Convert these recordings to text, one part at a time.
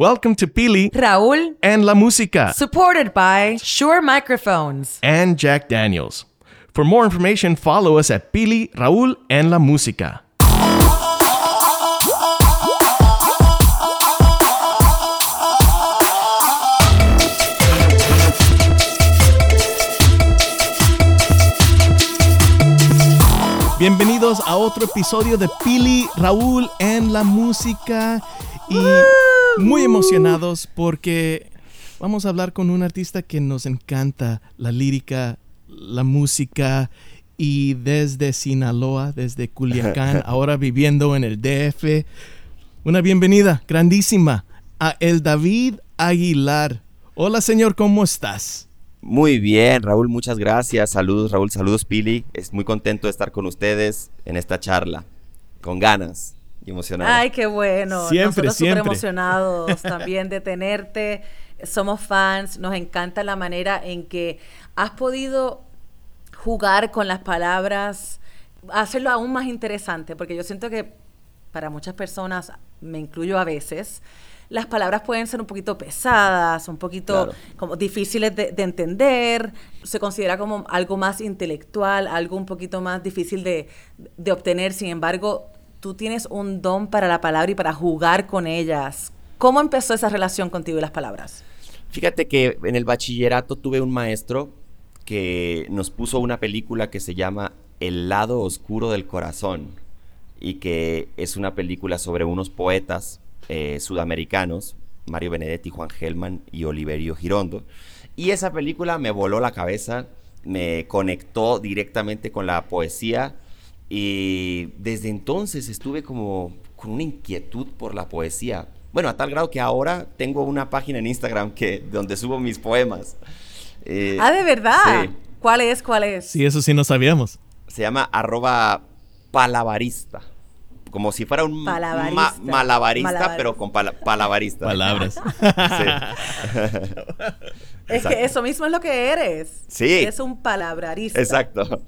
Welcome to Pili Raúl, and La Música supported by Shure Microphones. and Jack Daniels. For more information, follow us at Pili, Raúl, and La Música. Bienvenidos a otro episodio de Pili, Raúl en la música y muy emocionados porque vamos a hablar con un artista que nos encanta la lírica, la música y desde Sinaloa, desde Culiacán, ahora viviendo en el DF. Una bienvenida grandísima a el David Aguilar. Hola señor, ¿cómo estás? Muy bien, Raúl, muchas gracias. Saludos, Raúl, saludos, Pili. Es muy contento de estar con ustedes en esta charla. Con ganas y emocionado. Ay, qué bueno. Siempre, Nosotros súper siempre. emocionados también de tenerte. Somos fans, nos encanta la manera en que has podido jugar con las palabras, hacerlo aún más interesante, porque yo siento que para muchas personas, me incluyo a veces, las palabras pueden ser un poquito pesadas, un poquito Claro. como difíciles de, de entender, se considera como algo más intelectual, algo un poquito más difícil de, de obtener, sin embargo, tú tienes un don para la palabra y para jugar con ellas. ¿Cómo empezó esa relación contigo y las palabras? Fíjate que en el bachillerato tuve un maestro que nos puso una película que se llama El lado oscuro del corazón y que es una película sobre unos poetas eh, sudamericanos, Mario Benedetti, Juan Gelman y Oliverio Girondo. Y esa película me voló la cabeza, me conectó directamente con la poesía y desde entonces estuve como con una inquietud por la poesía. Bueno, a tal grado que ahora tengo una página en Instagram que, donde subo mis poemas. Eh, ah, ¿de verdad? sí. ¿Cuál es? ¿Cuál es? Sí, eso sí no sabíamos. se llama arroba palabarista. Como si fuera un ma- Palabarista. malabarista, Malabarista. pero con pala- palabarista. Palabras. Sí. Es que eso mismo es lo que eres. Sí. Es un palabrarista. Exacto.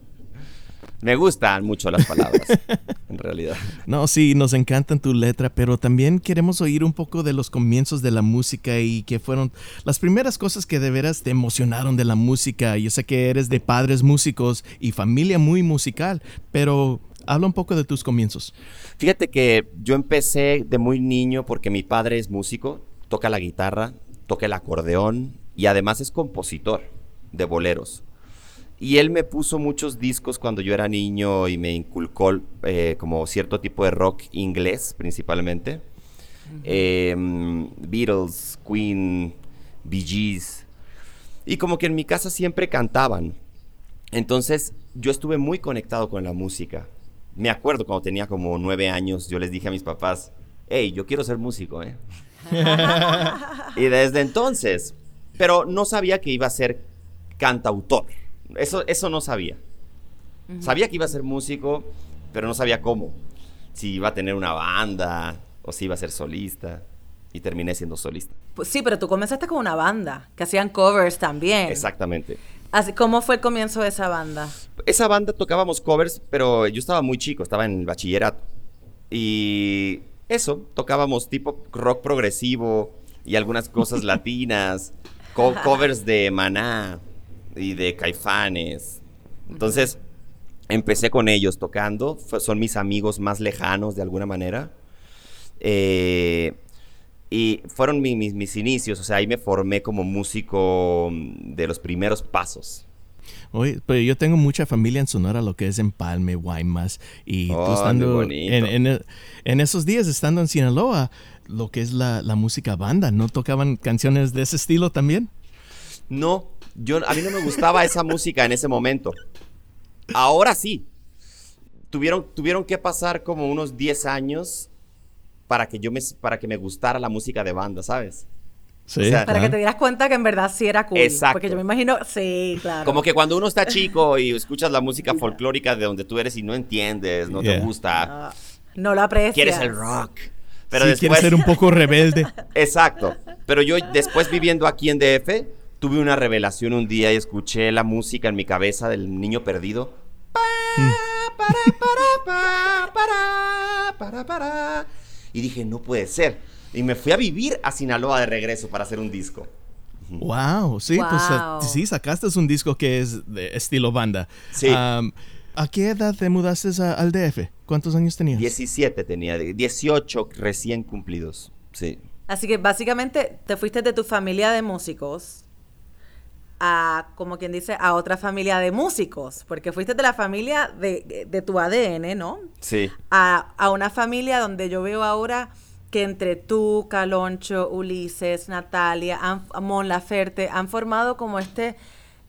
Me gustan mucho las palabras, en realidad. No, sí, nos encantan tu letra, pero también queremos oír un poco de los comienzos de la música y que fueron las primeras cosas que de veras te emocionaron de la música. Yo sé que eres de padres músicos y familia muy musical, pero habla un poco de tus comienzos. Fíjate que yo empecé de muy niño porque mi padre es músico, toca la guitarra, toca el acordeón y además es compositor de boleros. Y él me puso muchos discos cuando yo era niño y me inculcó eh, como cierto tipo de rock inglés principalmente. Eh, Beatles, Queen, Bee Gees. Y como que en mi casa siempre cantaban. Entonces yo estuve muy conectado con la música. Me acuerdo cuando tenía como nueve años, yo les dije a mis papás, hey, yo quiero ser músico, ¿eh? y desde entonces, pero no sabía que iba a ser cantautor. Eso, eso no sabía. Sabía que iba a ser músico, pero no sabía cómo. Si iba a tener una banda o si iba a ser solista. Y terminé siendo solista. Pues sí, pero tú comenzaste con una banda que hacían covers también. Exactamente. Así, ¿Cómo fue el comienzo de esa banda? Esa banda tocábamos covers, pero yo estaba muy chico, estaba en el bachillerato. Y eso, tocábamos tipo rock progresivo y algunas cosas latinas, co- covers de Maná y de Caifanes. Entonces, empecé con ellos tocando, son mis amigos más lejanos de alguna manera. Eh, y fueron mi- mis, mis inicios, o sea, ahí me formé como músico de los primeros pasos. Oye, pero yo tengo mucha familia en Sonora, lo que es Empalme, Guaymas, y tú Oh, estando en, en- en esos días, estando en Sinaloa, lo que es la, la música banda, ¿no tocaban canciones de ese estilo también? No, yo, a mí no me gustaba esa música en ese momento. Ahora sí. Tuvieron, tuvieron que pasar como unos 10 años para que, yo me, para que me gustara la música de banda, ¿sabes? Sí. O sea, Para que te dieras cuenta que en verdad sí era cool. Exacto. Porque yo me imagino, sí, claro. Como que cuando uno está chico y escuchas la música folclórica de donde tú eres y no entiendes, no Yeah. te gusta, Ah, no lo aprecias. quieres el rock. Pero Sí, después... quieres ser un poco rebelde. Exacto. Pero yo después viviendo aquí en DF, tuve una revelación un día y escuché la música en mi cabeza del niño perdido. Para. Y dije, no puede ser. Y me fui a vivir a Sinaloa de regreso para hacer un disco. Wow, sí, pues Wow. uh, sí, sacaste un disco que es de estilo banda. Sí. Um, ¿A qué edad te mudaste a- al DF? ¿Cuántos años tenías? 17 tenía, 18 recién cumplidos. Sí. Así que básicamente te fuiste de tu familia de músicos a, como quien dice, a otra familia de músicos, porque fuiste de la familia de, de tu ADN, ¿no? Sí. A, a una familia donde yo veo ahora que entre tú, Caloncho, Ulises, Natalia, han- Mon Laferte, han formado como este,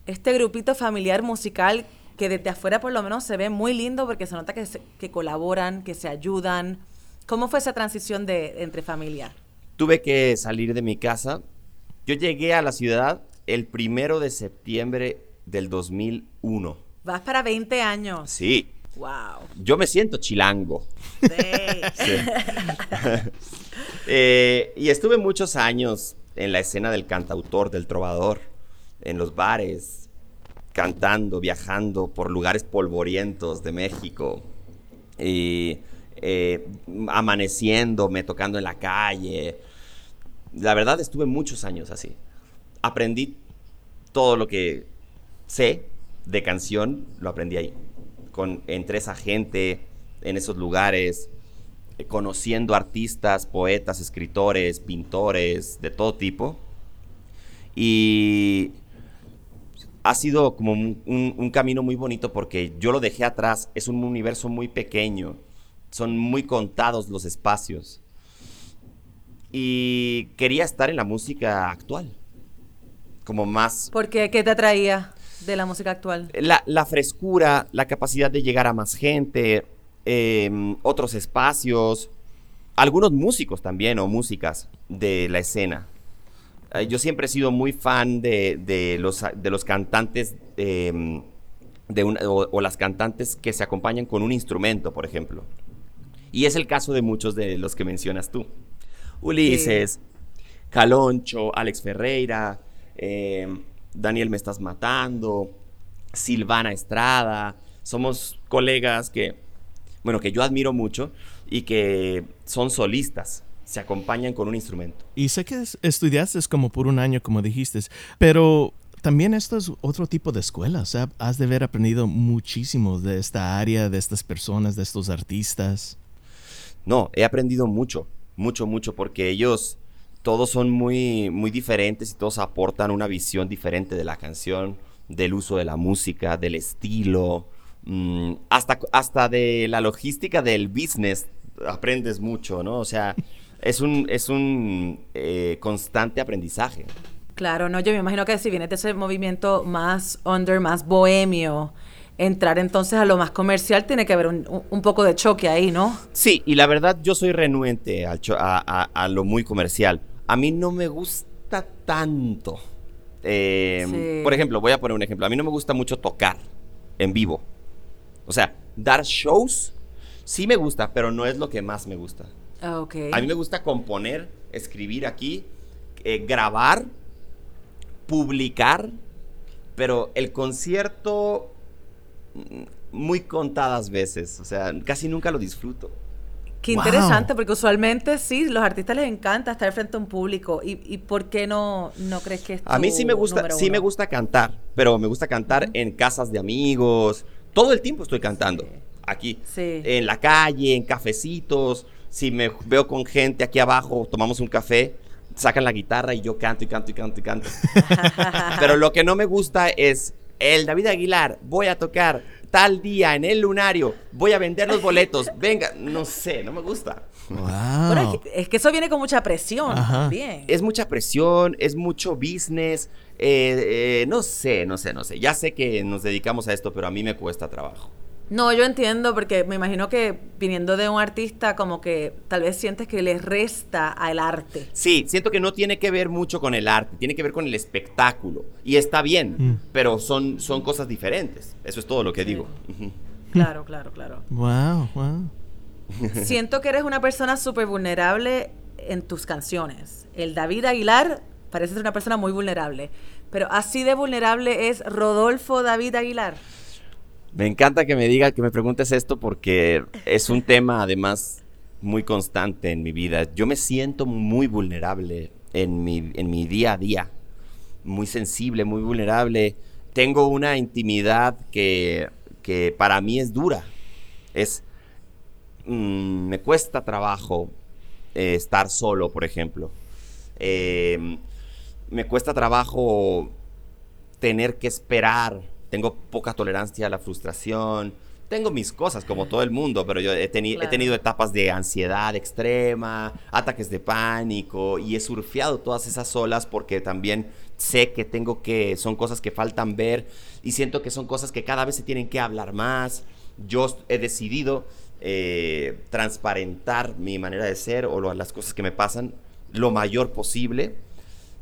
este grupito familiar musical que desde afuera por lo menos se ve muy lindo porque se nota que, se- que colaboran, que se ayudan. ¿Cómo fue esa transición de entre familia? Tuve que salir de mi casa. Yo llegué a la ciudad el primero de septiembre del 2001. Vas para 20 años. Sí. Wow. Yo me siento chilango. Sí. Eh, y estuve muchos años en la escena del cantautor, del trovador, en los bares, cantando, viajando por lugares polvorientos de México. Y eh, amaneciéndome, tocando en la calle. La verdad estuve muchos años así. Aprendí todo lo que sé de canción, lo aprendí ahí. Con, entre esa gente, en esos lugares, eh, conociendo artistas, poetas, escritores, pintores, de todo tipo. Y ha sido como un, camino muy bonito porque yo lo dejé atrás. Es un universo muy pequeño. Son muy contados los espacios. Y quería estar en la música actual. Como más ¿Por qué? ¿Qué te atraía de la música actual? la, la frescura, la capacidad de llegar a más gente, eh, otros espacios, algunos músicos también o músicas de la escena. Eh, yo siempre he sido muy fan de, de los, de los cantantes eh, de una- o, o las cantantes que se acompañan con un instrumento, por ejemplo. Y es el caso de muchos de los que mencionas tú. Ulises, Caloncho, Alex Ferreira, eh, Daniel Me Estás Matando, Silvana Estrada. Somos colegas que, bueno, que yo admiro mucho y que son solistas, se acompañan con un instrumento. Y sé que es- estudiaste como por un año, como dijiste, pero también esto es otro tipo de escuela. O sea, has de haber aprendido muchísimo de esta área, de estas personas, de estos artistas. No, he aprendido mucho, mucho, mucho, porque ellos todos son muy, muy diferentes y todos aportan una visión diferente de la canción, del uso de la música, del estilo, mm, hasta, hasta de la logística del business aprendes mucho, ¿no? O sea, es un, es un eh, constante aprendizaje. Claro, no, yo me imagino que si vienes de ese movimiento más under, más bohemio, entrar entonces a lo más comercial tiene que haber un, un- poco de choque ahí, ¿no? Sí, y la verdad yo soy renuente a lo muy comercial. A mí no me gusta tanto. Eh, Sí. Por ejemplo, voy a poner un ejemplo. A mí no me gusta mucho tocar en vivo. O sea, dar shows sí me gusta, pero no es lo que más me gusta. Ah. A mí me gusta componer, escribir aquí, eh, grabar, publicar, pero el concierto mm, muy contadas veces. O sea, casi nunca lo disfruto. Qué Wow. interesante, porque usualmente sí, los artistas les encanta estar frente a un público. ¿Y, y por qué no, no crees que es A mí sí me gusta, sí me gusta cantar, pero me gusta cantar en casas de amigos. Todo el tiempo estoy cantando. Aquí. Sí. En la calle, en cafecitos. Si me veo con gente aquí abajo, tomamos un café, sacan la guitarra y yo canto y canto y canto y canto. pero lo que no me gusta es el David Aguilar, voy a tocar tal día en el lunario, voy a vender los boletos, venga, no sé, no me gusta. Es, Wow. que, es que eso viene con mucha presión Ajá. también. Es mucha presión, es mucho business, eh, eh, no sé, no sé, no sé. Ya sé que nos dedicamos a esto, pero a mí me cuesta trabajo. No, yo entiendo, porque me imagino que viniendo de un artista, como que tal vez sientes que le resta al arte. Sí, siento que no tiene que ver mucho con el arte, tiene que ver con el espectáculo. Y está bien, Mm. pero son, son cosas diferentes. Eso es todo lo que digo. Claro, claro, claro. Wow, wow. Siento que eres una persona súper vulnerable en tus canciones. El David Aguilar parece ser una persona muy vulnerable, pero así de vulnerable es Rodolfo David Aguilar. Me encanta que me diga, que me preguntes esto porque es un tema además muy constante en mi vida. Yo me siento muy vulnerable en mi, en mi día a día. Muy sensible, muy vulnerable. Tengo una intimidad que, que para mí es dura. Es, mm, me cuesta trabajo eh, estar solo, por ejemplo. Eh, me cuesta trabajo tener que esperar. Tengo poca tolerancia a la frustración. Tengo mis cosas como todo el mundo, pero yo he, teni- he tenido etapas de ansiedad extrema, ataques de pánico y he surfeado todas esas olas porque también sé que tengo que, son cosas que faltan ver y siento que son cosas que cada vez se tienen que hablar más. Yo he decidido eh, transparentar mi manera de ser o lo- las cosas que me pasan lo mayor posible,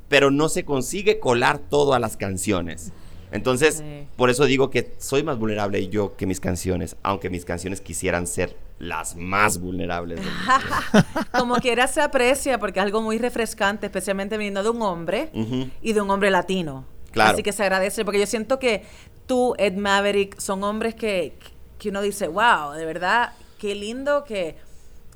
pero no se consigue colar todo a las canciones. Entonces, Sí. por eso digo que soy más vulnerable yo que mis canciones, aunque mis canciones quisieran ser las más vulnerables. Como quiera se aprecia porque es algo muy refrescante, especialmente viniendo de un hombre y de un hombre latino. Claro. Así que se agradece porque yo siento que tú, Ed Maverick, son hombres que, que uno dice, wow, de verdad, qué lindo que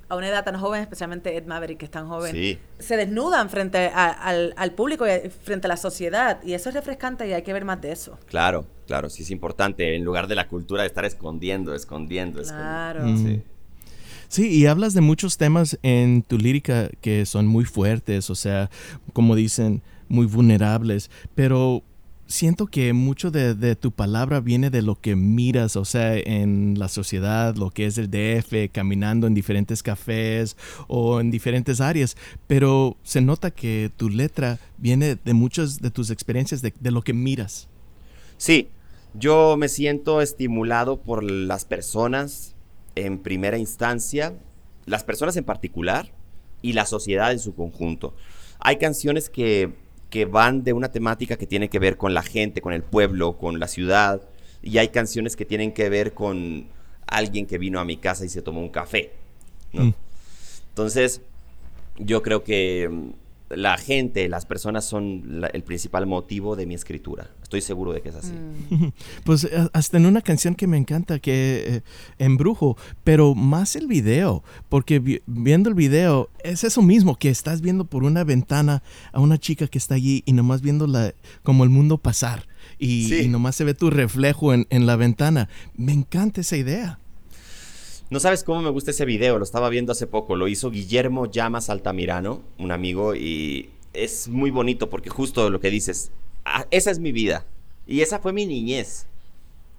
a una edad tan joven, especialmente Ed Maverick, que es tan joven, Sí. se desnudan frente a- al, al público y frente a la sociedad. Y eso es refrescante y hay que ver más de eso. Claro, claro, sí es importante, en lugar de la cultura de estar escondiendo, escondiendo, escondiendo. Claro. Mm. Sí. Sí, y hablas de muchos temas en tu lírica que son muy fuertes, o sea, como dicen, muy vulnerables, pero siento que mucho de, de tu palabra viene de lo que miras, o sea, en la sociedad, lo que es el DF, caminando en diferentes cafés o en diferentes áreas, pero se nota que tu letra viene de muchas de tus experiencias, de, de lo que miras. Sí, yo me siento estimulado por las personas en primera instancia, las personas en particular y la sociedad en su conjunto. Hay canciones que, que van de una temática que tiene que ver con la gente, con el pueblo, con la ciudad, y hay canciones que tienen que ver con alguien que vino a mi casa y se tomó un café. ¿no? Mm. Entonces, yo creo que la gente, las personas son la- el principal motivo de mi escritura. Estoy seguro de que es así. Mm. Pues eh, hasta en una canción que me encanta, que eh, Embrujo, pero más el video, porque vi- viendo el video es eso mismo, que estás viendo por una ventana a una chica que está allí y nomás viendo la, como el mundo pasar y, Sí. y nomás se ve tu reflejo en, en la ventana. Me encanta esa idea. No sabes cómo me gusta ese video, lo estaba viendo hace poco, lo hizo Guillermo Llamas Altamirano, un amigo, y es muy bonito porque justo lo que dices, ah, esa es mi vida y esa fue mi niñez.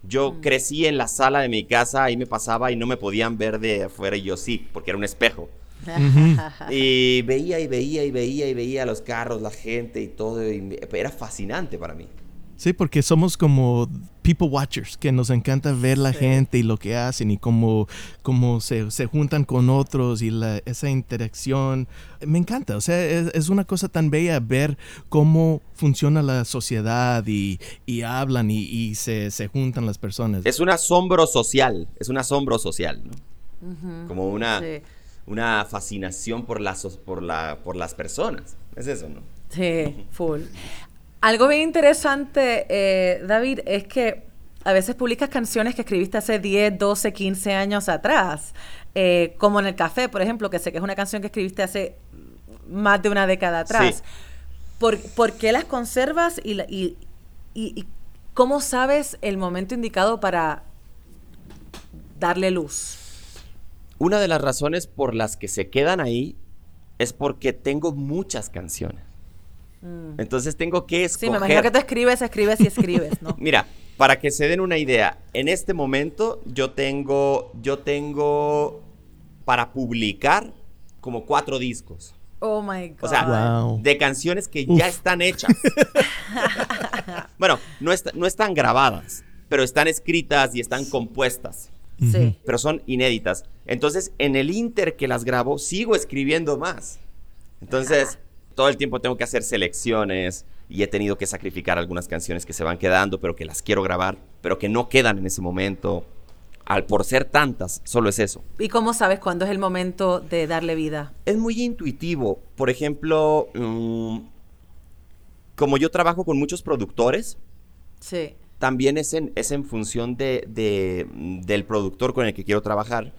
Yo crecí en la sala de mi casa, ahí me pasaba y no me podían ver de afuera y yo sí, porque era un espejo. Y veía y veía y veía y veía los carros, la gente y todo, y era fascinante para mí. Sí, porque somos como people watchers, que nos encanta ver la Sí. gente y lo que hacen y cómo, cómo se, se juntan con otros y la, esa interacción. Me encanta, o sea, es, es una cosa tan bella ver cómo funciona la sociedad y, y hablan y, y se, se juntan las personas. Es un asombro social, es un asombro social, ¿no? Como una, Sí. una fascinación por, las por, la, por las personas. Es eso, ¿no? Sí, full. Algo bien interesante, eh, David, es que a veces publicas canciones que escribiste hace 10, 12, 15 años atrás, eh, como en El Café, por ejemplo, que sé que es una canción que escribiste hace más de una década atrás. Sí. ¿Por, por qué las conservas y, la- y, y- y cómo sabes el momento indicado para darle luz? Una de las razones por las que se quedan ahí es porque tengo muchas canciones. Entonces tengo que Sí, escoger. me imagino que tú escribes, escribes y escribes, ¿no? Mira, para que se den una idea, en este momento yo tengo, yo tengo para publicar como cuatro discos. Oh my God. O sea, Wow. de canciones que Uf. ya están hechas. bueno, no, est- no están grabadas, pero están escritas y están compuestas, sí. pero son inéditas. Entonces, en el inter que las grabo, sigo escribiendo más. Entonces, todo el tiempo tengo que hacer selecciones y he tenido que sacrificar algunas canciones que se van quedando, pero que las quiero grabar, pero que no quedan en ese momento. Al por ser tantas, solo es eso. ¿Y cómo sabes cuándo es el momento de darle vida? Es muy intuitivo. Por ejemplo, mm, como yo trabajo con muchos productores, Sí. también es en, es en función de, de- del productor con el que quiero trabajar.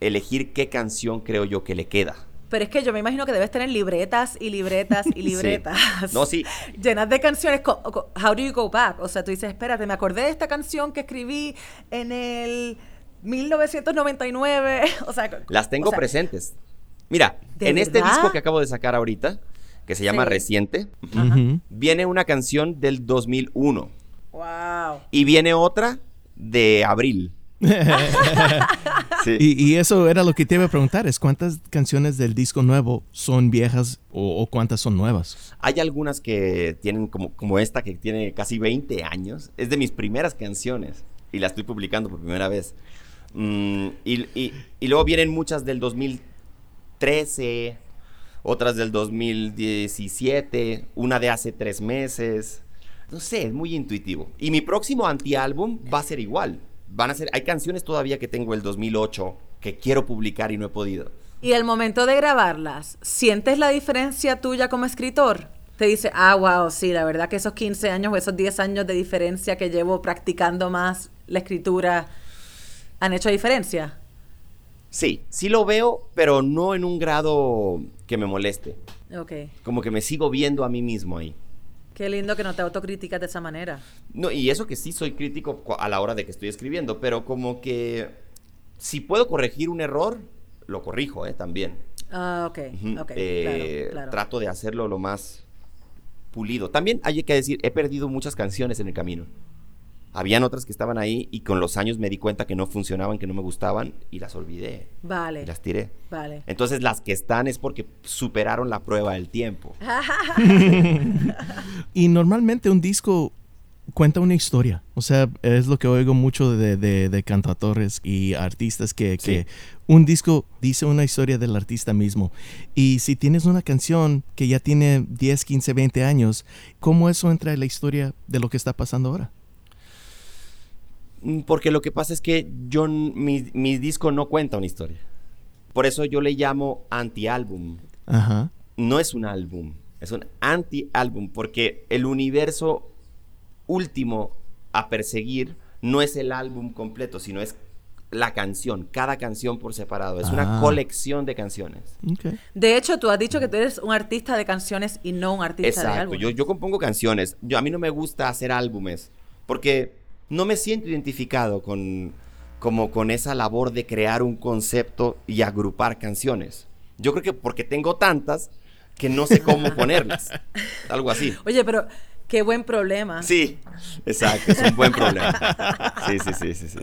elegir qué canción creo yo que le queda. Pero es que yo me imagino que debes tener libretas y libretas y libretas. No, sí. Llenas de canciones. How do you go back? O sea, tú dices, espérate, me acordé de esta canción que escribí en el 1999. O sea, Las tengo o sea, presentes. Mira, ¿De en este disco que acabo de sacar ahorita, que se llama Sí. Reciente, viene una canción del 2001 Wow. y viene otra de abril. Sí. Y, y eso era lo que te iba a preguntar, es cuántas canciones del disco nuevo son viejas o, o cuántas son nuevas. Hay algunas que tienen como, como esta que tiene casi 20 años. Es de mis primeras canciones y la estoy publicando por primera vez. Mm, y, y- y luego vienen muchas del 2013, otras del 2017, una de hace tres meses. No sé, es muy intuitivo. Y mi próximo anti-álbum va a ser igual. Van a ser, hay canciones todavía que tengo del 2008 que quiero publicar y no he podido. Y el momento de grabarlas, ¿sientes la diferencia tuya como escritor? Te dice, ah, wow, sí, la verdad que esos 15 años o esos 10 años de diferencia que llevo practicando más la escritura han hecho diferencia. Sí, sí lo veo, pero no en un grado que me moleste. Ok. Como que me sigo viendo a mí mismo ahí. Qué lindo que no te autocriticas de esa manera. No, y eso que sí soy crítico a la hora de que estoy escribiendo, pero como que si puedo corregir un error, lo corrijo, ¿eh? También. Ah, ok, Ujú. ok, Eh, claro, claro. Trato de hacerlo lo más pulido. También hay que decir, he perdido muchas canciones en el camino. Habían otras que estaban ahí y con los años me di cuenta que no funcionaban, que no me gustaban y las olvidé. Vale, Y las tiré. vale. Entonces las que están es porque superaron la prueba del tiempo. Y normalmente un disco cuenta una historia. O sea, es lo que oigo mucho de, de, y artistas que, que un disco dice una historia del artista mismo. Y si tienes una canción que ya tiene 10, 15, 20 años, ¿cómo eso entra en la historia de lo que está pasando ahora? Mm, Porque lo que pasa es que yo, mi, mi disco no cuenta una historia. Por eso yo le llamo anti-álbum. Ajá. No es un álbum, es un anti-álbum, porque el universo último a perseguir no es el álbum completo, sino es la canción, cada canción por separado. Es una Ah. colección de canciones. De hecho, tú has dicho que tú eres un artista de canciones y no un artista de Exacto, álbumes. yo, yo compongo canciones. Yo, a mí no me gusta hacer álbumes porque no me siento identificado con, como con esa labor de crear un concepto y agrupar canciones. Yo creo que porque tengo tantas que no sé cómo ponerlas. Algo así. Oye, pero qué buen problema. Sí, exacto, es un buen problema. Sí, sí, sí, sí, sí.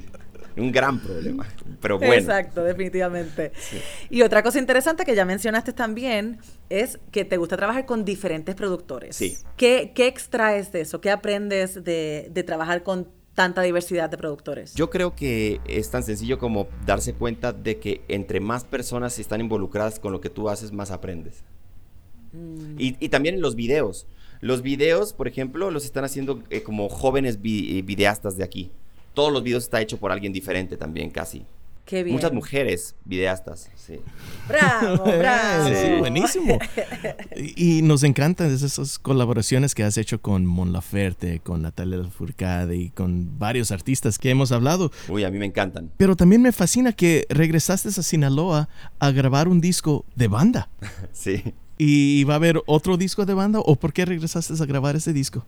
Un gran problema, pero bueno. Exacto, definitivamente. Y otra cosa interesante que ya mencionaste también es que te gusta trabajar con diferentes productores. Sí. ¿Qué, qué extraes de eso? ¿Qué aprendes de, de trabajar con tanta diversidad de productores? Yo creo que es tan sencillo como darse cuenta de que entre más personas están involucradas con lo que tú haces, más aprendes. Mm. Y, y también en los videos. Los videos, por ejemplo, los están haciendo eh, como jóvenes vi- eh, videastas de aquí. Todos los videos está hecho por alguien diferente también, casi. Qué bien. Muchas mujeres videastas, sí. Bravo, bravo. Sí, Sí. buenísimo. Y, y nos encantan esas colaboraciones que has hecho con Mon Laferte, con Natalia Lafourcade y con varios artistas que hemos hablado. Uy, a mí me encantan. Pero también me fascina que regresaste a Sinaloa a grabar un disco de banda. Sí. ¿Y va a haber otro disco de banda o por qué regresaste a grabar ese disco?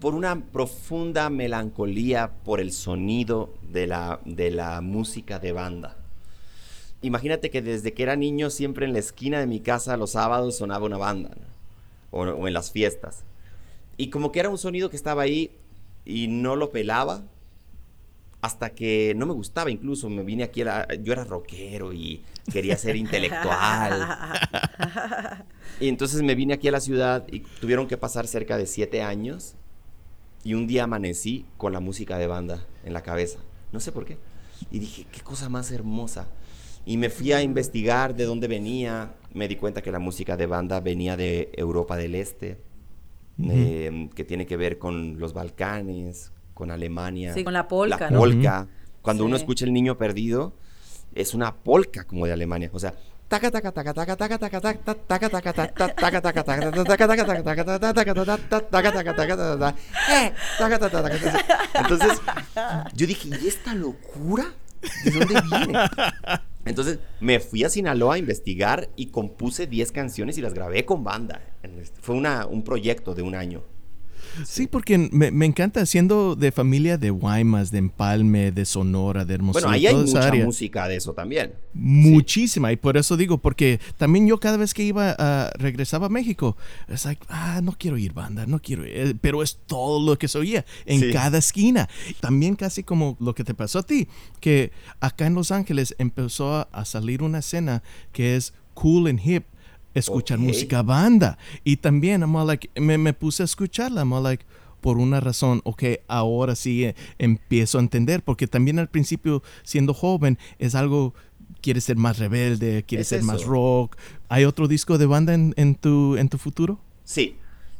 Por una profunda melancolía por el sonido de la, de la música de banda. Imagínate que desde que era niño siempre en la esquina de mi casa los sábados sonaba una banda, ¿no? o, o en las fiestas. Y como que era un sonido que estaba ahí y no lo pelaba hasta que no me gustaba incluso. Me vine aquí, era- yo era rockero y quería ser intelectual. Y entonces me vine aquí a la ciudad y tuvieron que pasar cerca de siete años. Y un día amanecí con la música de banda en la cabeza. No sé por qué. Y dije, qué cosa más hermosa. Y me fui a investigar de dónde venía. Me di cuenta que la música de banda venía de Europa del Este, eh, que tiene que ver con los Balcanes, con Alemania. Sí, con la polka, La ¿no? polka. Cuando uno escucha El Niño Perdido, es una polka como de Alemania. O sea, entonces, yo dije, ¿y esta locura? ¿De dónde viene? Entonces, me fui a Sinaloa a investigar y compuse 10 canciones y las grabé con banda. Fue una, un proyecto de un año. Sí, porque me, me, encanta siendo de familia de Guaymas, de Empalme, de Sonora, de Hermosillo. Bueno, ahí hay mucha música de eso también. Muchísima, y por eso digo, porque también yo cada vez que iba a regresaba a México, es like, ah, no quiero ir banda, no quiero ir, eh, pero es todo lo que se oía en cada esquina. También casi como lo que te pasó a ti, que acá en Los Ángeles empezó a salir una escena que es cool and hip escuchar música banda. Y también, like, me, me, puse a escucharla, I'm like, por una razón, ok, ahora sí eh, empiezo a entender, porque también al principio, siendo joven, es algo, quieres ser más rebelde, quieres ser más rock. ¿Hay otro disco de banda en, en, tu, en tu futuro? Sí,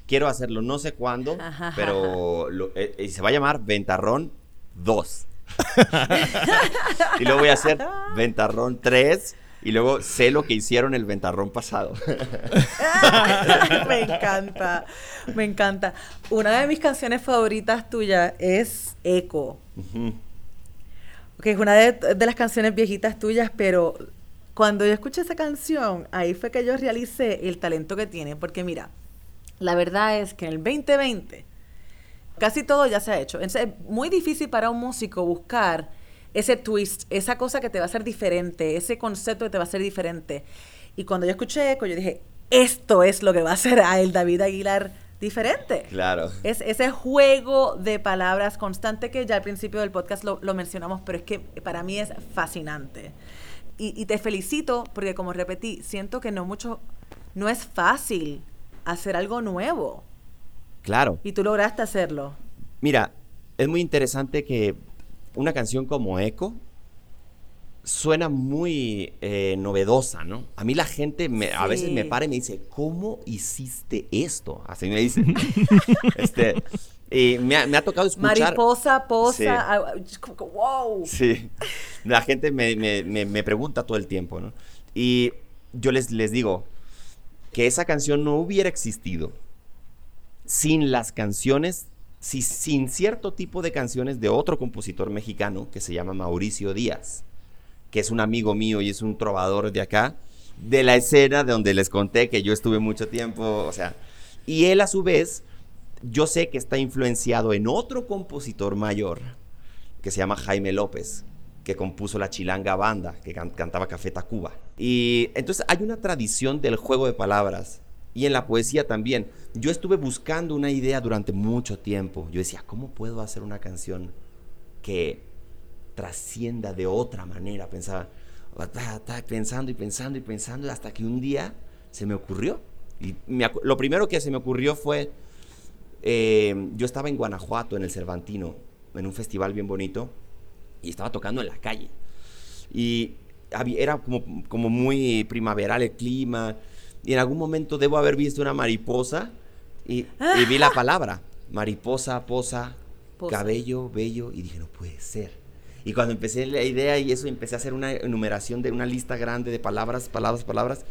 quiero hacerlo, no sé cuándo, pero eh, se va a llamar Ventarrón 2. y luego voy a hacer Ventarrón 3 y luego sé lo que hicieron el ventarrón pasado. me encanta, me encanta. Una de mis canciones favoritas tuyas es Eco. Que es una de, las canciones viejitas tuyas, pero cuando yo escuché esa canción, ahí fue que yo realicé el talento que tiene. Porque mira, la verdad es que en el 2020 casi todo ya se ha hecho. Es muy difícil para un músico buscar ese twist, esa cosa que te va a hacer diferente, ese concepto que te va a hacer diferente. Y cuando yo escuché Eco, yo dije, esto es lo que va a hacer a el David Aguilar diferente. Claro. Es ese juego de palabras constante que ya al principio del podcast lo, mencionamos, pero es que para mí es fascinante. Y, y, te felicito porque como repetí, siento que no mucho, no es fácil hacer algo nuevo. Claro. Y tú lograste hacerlo. Mira, es muy interesante que una canción como Echo suena muy eh, novedosa, ¿no? A mí la gente me, a veces me para y me dice, ¿cómo hiciste esto? Así me dicen. este, y me ha, tocado escuchar. Mariposa, posa, ah, wow. Sí. La gente me, me, pregunta todo el tiempo, ¿no? Y yo les, les digo que esa canción no hubiera existido sin las canciones si, sin cierto tipo de canciones de otro compositor mexicano que se llama Mauricio Díaz, que es un amigo mío y es un trovador de acá, de la escena de donde les conté que yo estuve mucho tiempo, o sea, y él a su vez, yo sé que está influenciado en otro compositor mayor, que se llama Jaime López, que compuso la Chilanga Banda, que cantaba Café Tacuba. Y entonces hay una tradición del juego de palabras y en la poesía también. Yo estuve buscando una idea durante mucho tiempo. Yo decía, ¿cómo puedo hacer una canción que trascienda de otra manera? Pensaba, pensando y pensando y pensando hasta que un día se me ocurrió. Y lo primero que se me ocurrió fue, eh, yo estaba en Guanajuato, en el Cervantino, en un festival bien bonito, y estaba tocando en la calle. Y era como, como muy primaveral el clima, y en algún momento debo haber visto una mariposa y, vi la palabra, mariposa, posa, cabello, bello, y dije, no puede ser. Y cuando empecé la idea y eso, empecé a hacer una enumeración de una lista grande de palabras, palabras, palabras,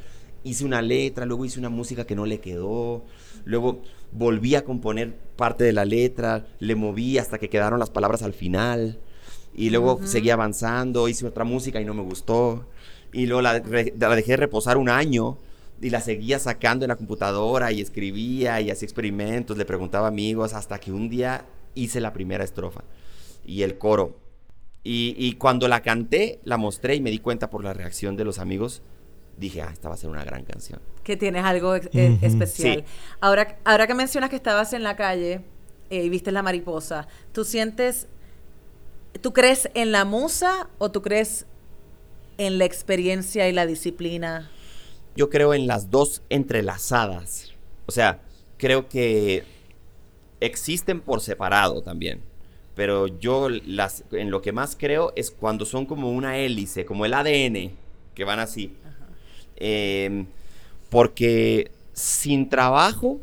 hice una letra, luego hice una música que no le quedó, luego volví a componer parte de la letra, le moví hasta que quedaron las palabras al final, y luego seguí avanzando, hice otra música y no me gustó, y luego la, la dejé reposar un año, y la seguía sacando en la computadora y escribía y hacía experimentos, le preguntaba a amigos, hasta que un día hice la primera estrofa y el coro. Y, cuando la canté, la mostré y me di cuenta por la reacción de los amigos, dije, ah, esta va a ser una gran canción. Que tienes algo eh, especial. Ahora, ahora que mencionas que estabas en la calle eh, y viste la mariposa, ¿tú sientes, tú crees en la musa o tú crees en la experiencia y la disciplina yo creo en las dos entrelazadas. O sea, creo que existen por separado también. Pero yo las, en lo que más creo es cuando son como una hélice, como el ADN, que van así. Em, porque sin trabajo,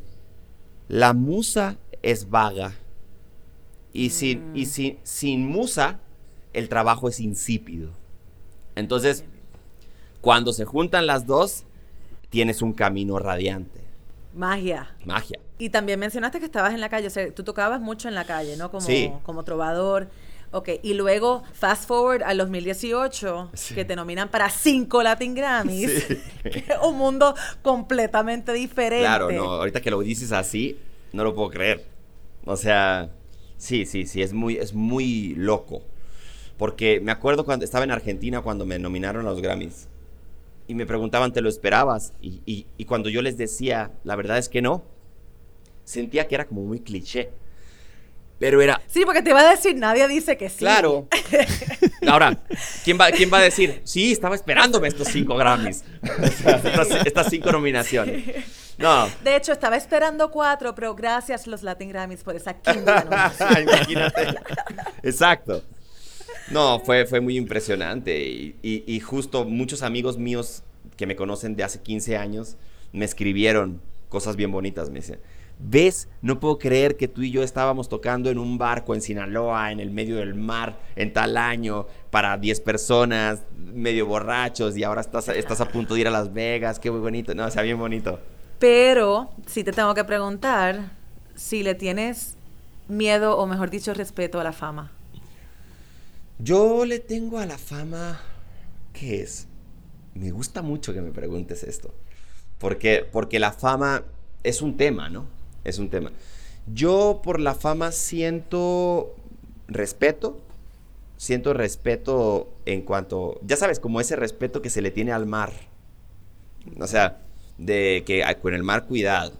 la musa es vaga. Y, sin, y mm. sin, sin musa, el trabajo es insípido. Entonces, cuando se juntan las dos, tienes un camino radiante. Magia. Magia. Y también mencionaste que estabas en la calle, o sea, tú tocabas mucho en la calle, ¿no? Como, como trovador. Ok, y luego fast forward al 2018, que te nominan para cinco Latin Grammys, que es un mundo completamente diferente. Claro, no, ahorita que lo dices así, no lo puedo creer. O sea, sí, sí, sí, es muy, es muy loco. Porque me acuerdo cuando estaba en Argentina cuando me nominaron a los Grammys y me preguntaban, ¿te lo esperabas? Y, y cuando yo les decía, la verdad es que no, sentía que era como muy cliché. Pero era. Sí, porque te iba a decir, nadie dice que sí. Claro. Ahora, ¿quién va, ¿quién va a decir? Sí, estaba esperándome estos cinco Grammys. estas, cinco nominaciones. No. De hecho, estaba esperando cuatro, pero gracias los Latin Grammys por esa quinta nominación. Imagínate. Exacto. No, fue, fue muy impresionante. Y, justo muchos amigos míos que me conocen de hace 15 años me escribieron cosas bien bonitas. Me decían ¿Ves? No puedo creer que tú y yo estábamos tocando en un barco en Sinaloa, en el medio del mar, en tal año, para 10 personas, medio borrachos, y ahora estás, estás a punto de ir a Las Vegas. Qué muy bonito. No, o sea, bien bonito. Pero sí te tengo que preguntar si le tienes miedo, o mejor dicho, respeto a la fama. Yo le tengo a la fama. ¿Qué es? Me gusta mucho que me preguntes esto. Porque, porque la fama es un tema, ¿no? es un tema. Yo por la fama siento respeto, siento respeto en cuanto, ya sabes, como ese respeto que se le tiene al mar. O sea, de que con el mar cuidado.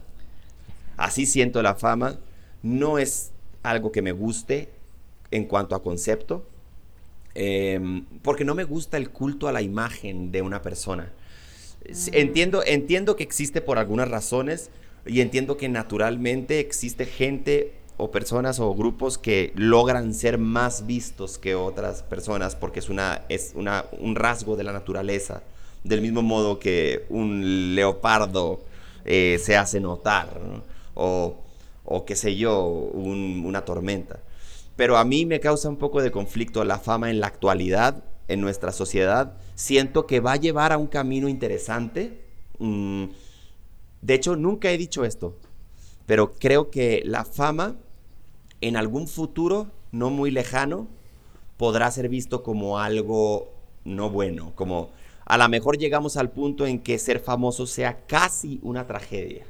Así siento la fama. No es algo que me guste en cuanto a concepto, em, porque no me gusta el culto a la imagen de una persona. Mm. Entiendo, entiendo que existe por algunas razones, y entiendo que naturalmente existe gente o personas o grupos que logran ser más vistos que otras personas porque es, una, es una, un rasgo de la naturaleza. Del mismo modo que un leopardo eh, se hace notar, o, o, qué sé yo, una tormenta. Pero a mí me causa un poco de conflicto la fama en la actualidad, en nuestra sociedad. Siento que va a llevar a un camino interesante. Mm, de hecho, nunca he dicho esto, pero creo que la fama en algún futuro no muy lejano podrá ser visto como algo no bueno, como a lo mejor llegamos al punto en que ser famoso sea casi una tragedia.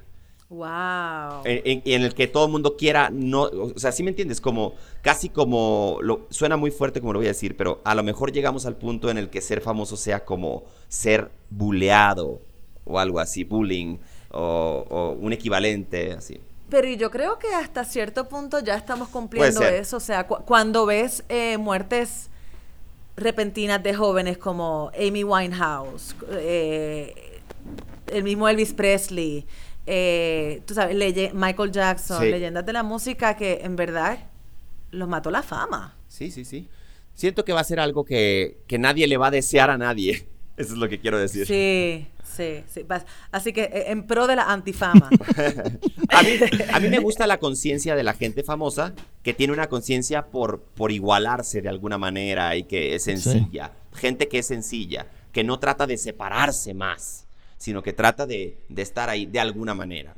Wow. En, en, el que todo el mundo quiera, no, o sea, ¿sí me entiendes? Como, casi como, lo, suena muy fuerte como lo voy a decir, pero a lo mejor llegamos al punto en el que ser famoso sea como ser buleado o algo así, bullying, o, un equivalente así. Pero yo creo que hasta cierto punto ya estamos cumpliendo eso. O sea, cuando ves eh, muertes repentinas de jóvenes como Amy Winehouse, eh, el mismo Elvis Presley, eh, tú sabes, Michael Jackson, leyendas de la música que en verdad los mató la fama. Sí, sí, sí. Siento que va a ser algo que, que nadie le va a desear a nadie. Eso es lo que quiero decir. Sí, Sí, sí. Así que eh, en pro de la antifama. a, mí, a mí me gusta la conciencia de la gente famosa que tiene una conciencia por, por igualarse de alguna manera y que es sencilla. Gente que es sencilla, que no trata de separarse más, sino que trata de, de estar ahí de alguna manera.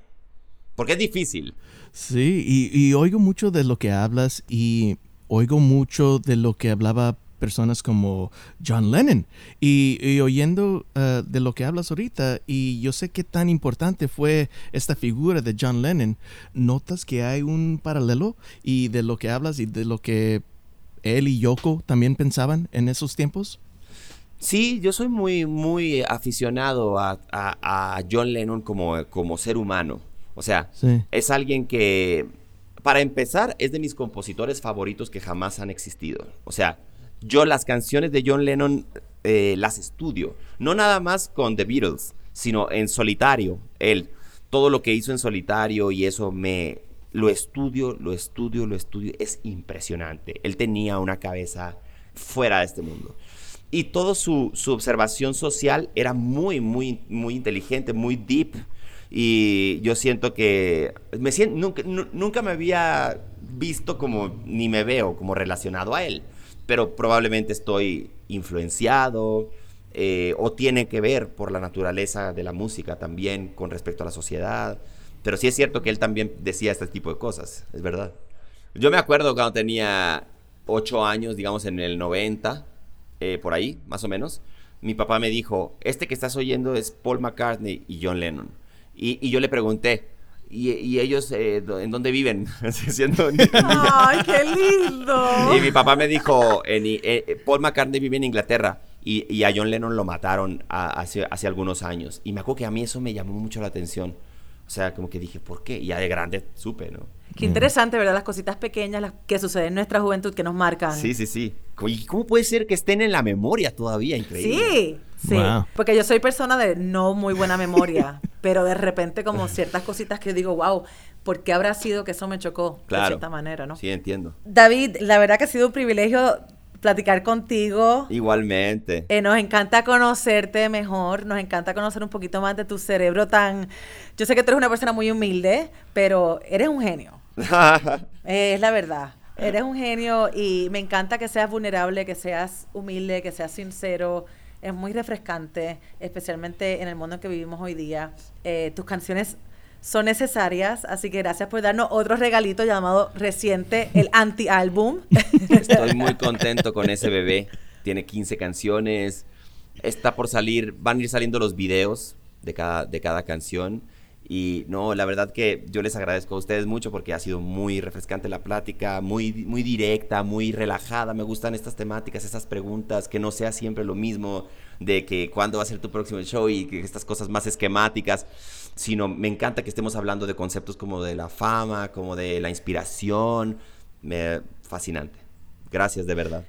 Porque es difícil. Sí, y, y oigo mucho de lo que hablas y oigo mucho de lo que hablaba personas como John Lennon. Y, oyendo eh, de lo que hablas ahorita, y yo sé qué tan importante fue esta figura de John Lennon, ¿notas que hay un paralelo y de lo que hablas y de lo que él y Yoko también pensaban en esos tiempos? Sí, yo soy muy, muy aficionado a, John Lennon como, como ser humano. O sea, es alguien que, para empezar, es de mis compositores favoritos que jamás han existido. O sea, yo las canciones de John Lennon eh, las estudio. No nada más con The Beatles, sino en solitario. Él, todo lo que hizo en solitario y eso me lo estudio, lo estudio, lo estudio. Es impresionante. Él tenía una cabeza fuera de este mundo. Y toda su, observación social era muy, muy, muy inteligente, muy deep. Y yo siento que me siento, nunca, nunca me había visto como, ni me veo como relacionado a él pero probablemente estoy influenciado eh, o tiene que ver por la naturaleza de la música también con respecto a la sociedad. Pero sí es cierto que él también decía este tipo de cosas, es verdad. Yo me acuerdo cuando tenía ocho años, digamos en el 90, eh, por ahí, más o menos, mi papá me dijo, este que estás oyendo es Paul McCartney y John Lennon. Y, y yo le pregunté, ¿y, y ellos eh, en dónde viven? Siendo. ¡Ay, qué lindo! Y mi papá me dijo, eh, Paul McCartney vive en Inglaterra y, y a John Lennon lo mataron a- hace, hace algunos años. Y me acuerdo que a mí eso me llamó mucho la atención. O sea, como que dije, ¿por qué? Y ya de grande supe, ¿no? Qué interesante, ¿verdad? Las cositas pequeñas las que suceden en nuestra juventud que nos marcan. Sí, sí, sí. ¿Y cómo puede ser que estén en la memoria todavía? Increíble. Sí, sí. Wow. Porque yo soy persona de no muy buena memoria, pero de repente como ciertas cositas que digo, wow, ¿por qué habrá sido que eso me chocó de Claro. cierta manera, no? Sí, entiendo. David, la verdad que ha sido un privilegio platicar contigo. Igualmente. Eh, nos encanta conocerte mejor, nos encanta conocer un poquito más de tu cerebro tan... Yo sé que tú eres una persona muy humilde, pero eres un genio. Eh, es la verdad. Eres un genio y me encanta que seas vulnerable, que seas humilde, que seas sincero. Es muy refrescante, especialmente en el mundo en que vivimos hoy día. Eh, tus canciones son necesarias, así que gracias por darnos otro regalito llamado reciente, el anti-álbum. Estoy muy contento con ese bebé. Tiene 15 canciones. Está por salir, van a ir saliendo los videos de cada, de cada canción. Y no, la verdad que yo les agradezco a ustedes mucho porque ha sido muy refrescante la plática, muy, muy directa, muy relajada. Me gustan estas temáticas, estas preguntas, que no sea siempre lo mismo de que cuándo va a ser tu próximo show y que estas cosas más esquemáticas, sino me encanta que estemos hablando de conceptos como de la fama, como de la inspiración. Me, fascinante. Gracias de verdad.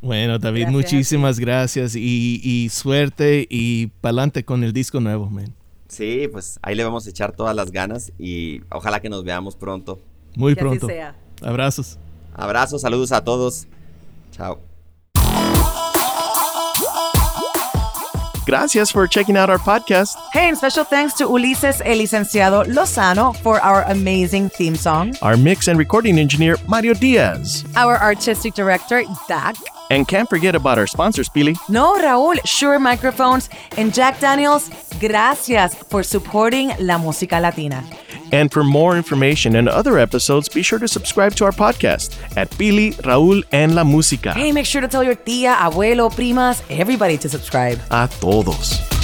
Bueno, David, Gracias muchísimas gracias y, y suerte y pa'lante con el disco nuevo, man. Sí, pues ahí le vamos a echar todas las ganas y ojalá que nos veamos pronto. Muy Que así pronto. sea. Abrazos. Abrazos, saludos a todos. Chao. Gracias for checking out our podcast. Hey, and special thanks to Ulises El Licenciado Lozano for our amazing theme song. Our mix and recording engineer, Mario Diaz. Our artistic director, Dak. And can't forget about our sponsors, Pili. No, Raúl, Sure Microphones, and Jack Daniels, gracias for supporting la música latina. And for more information and other episodes, be sure to subscribe to our podcast at Pili, Raúl, and La Música. Hey, make sure to tell your tía, abuelo, primas, everybody to subscribe. A todos.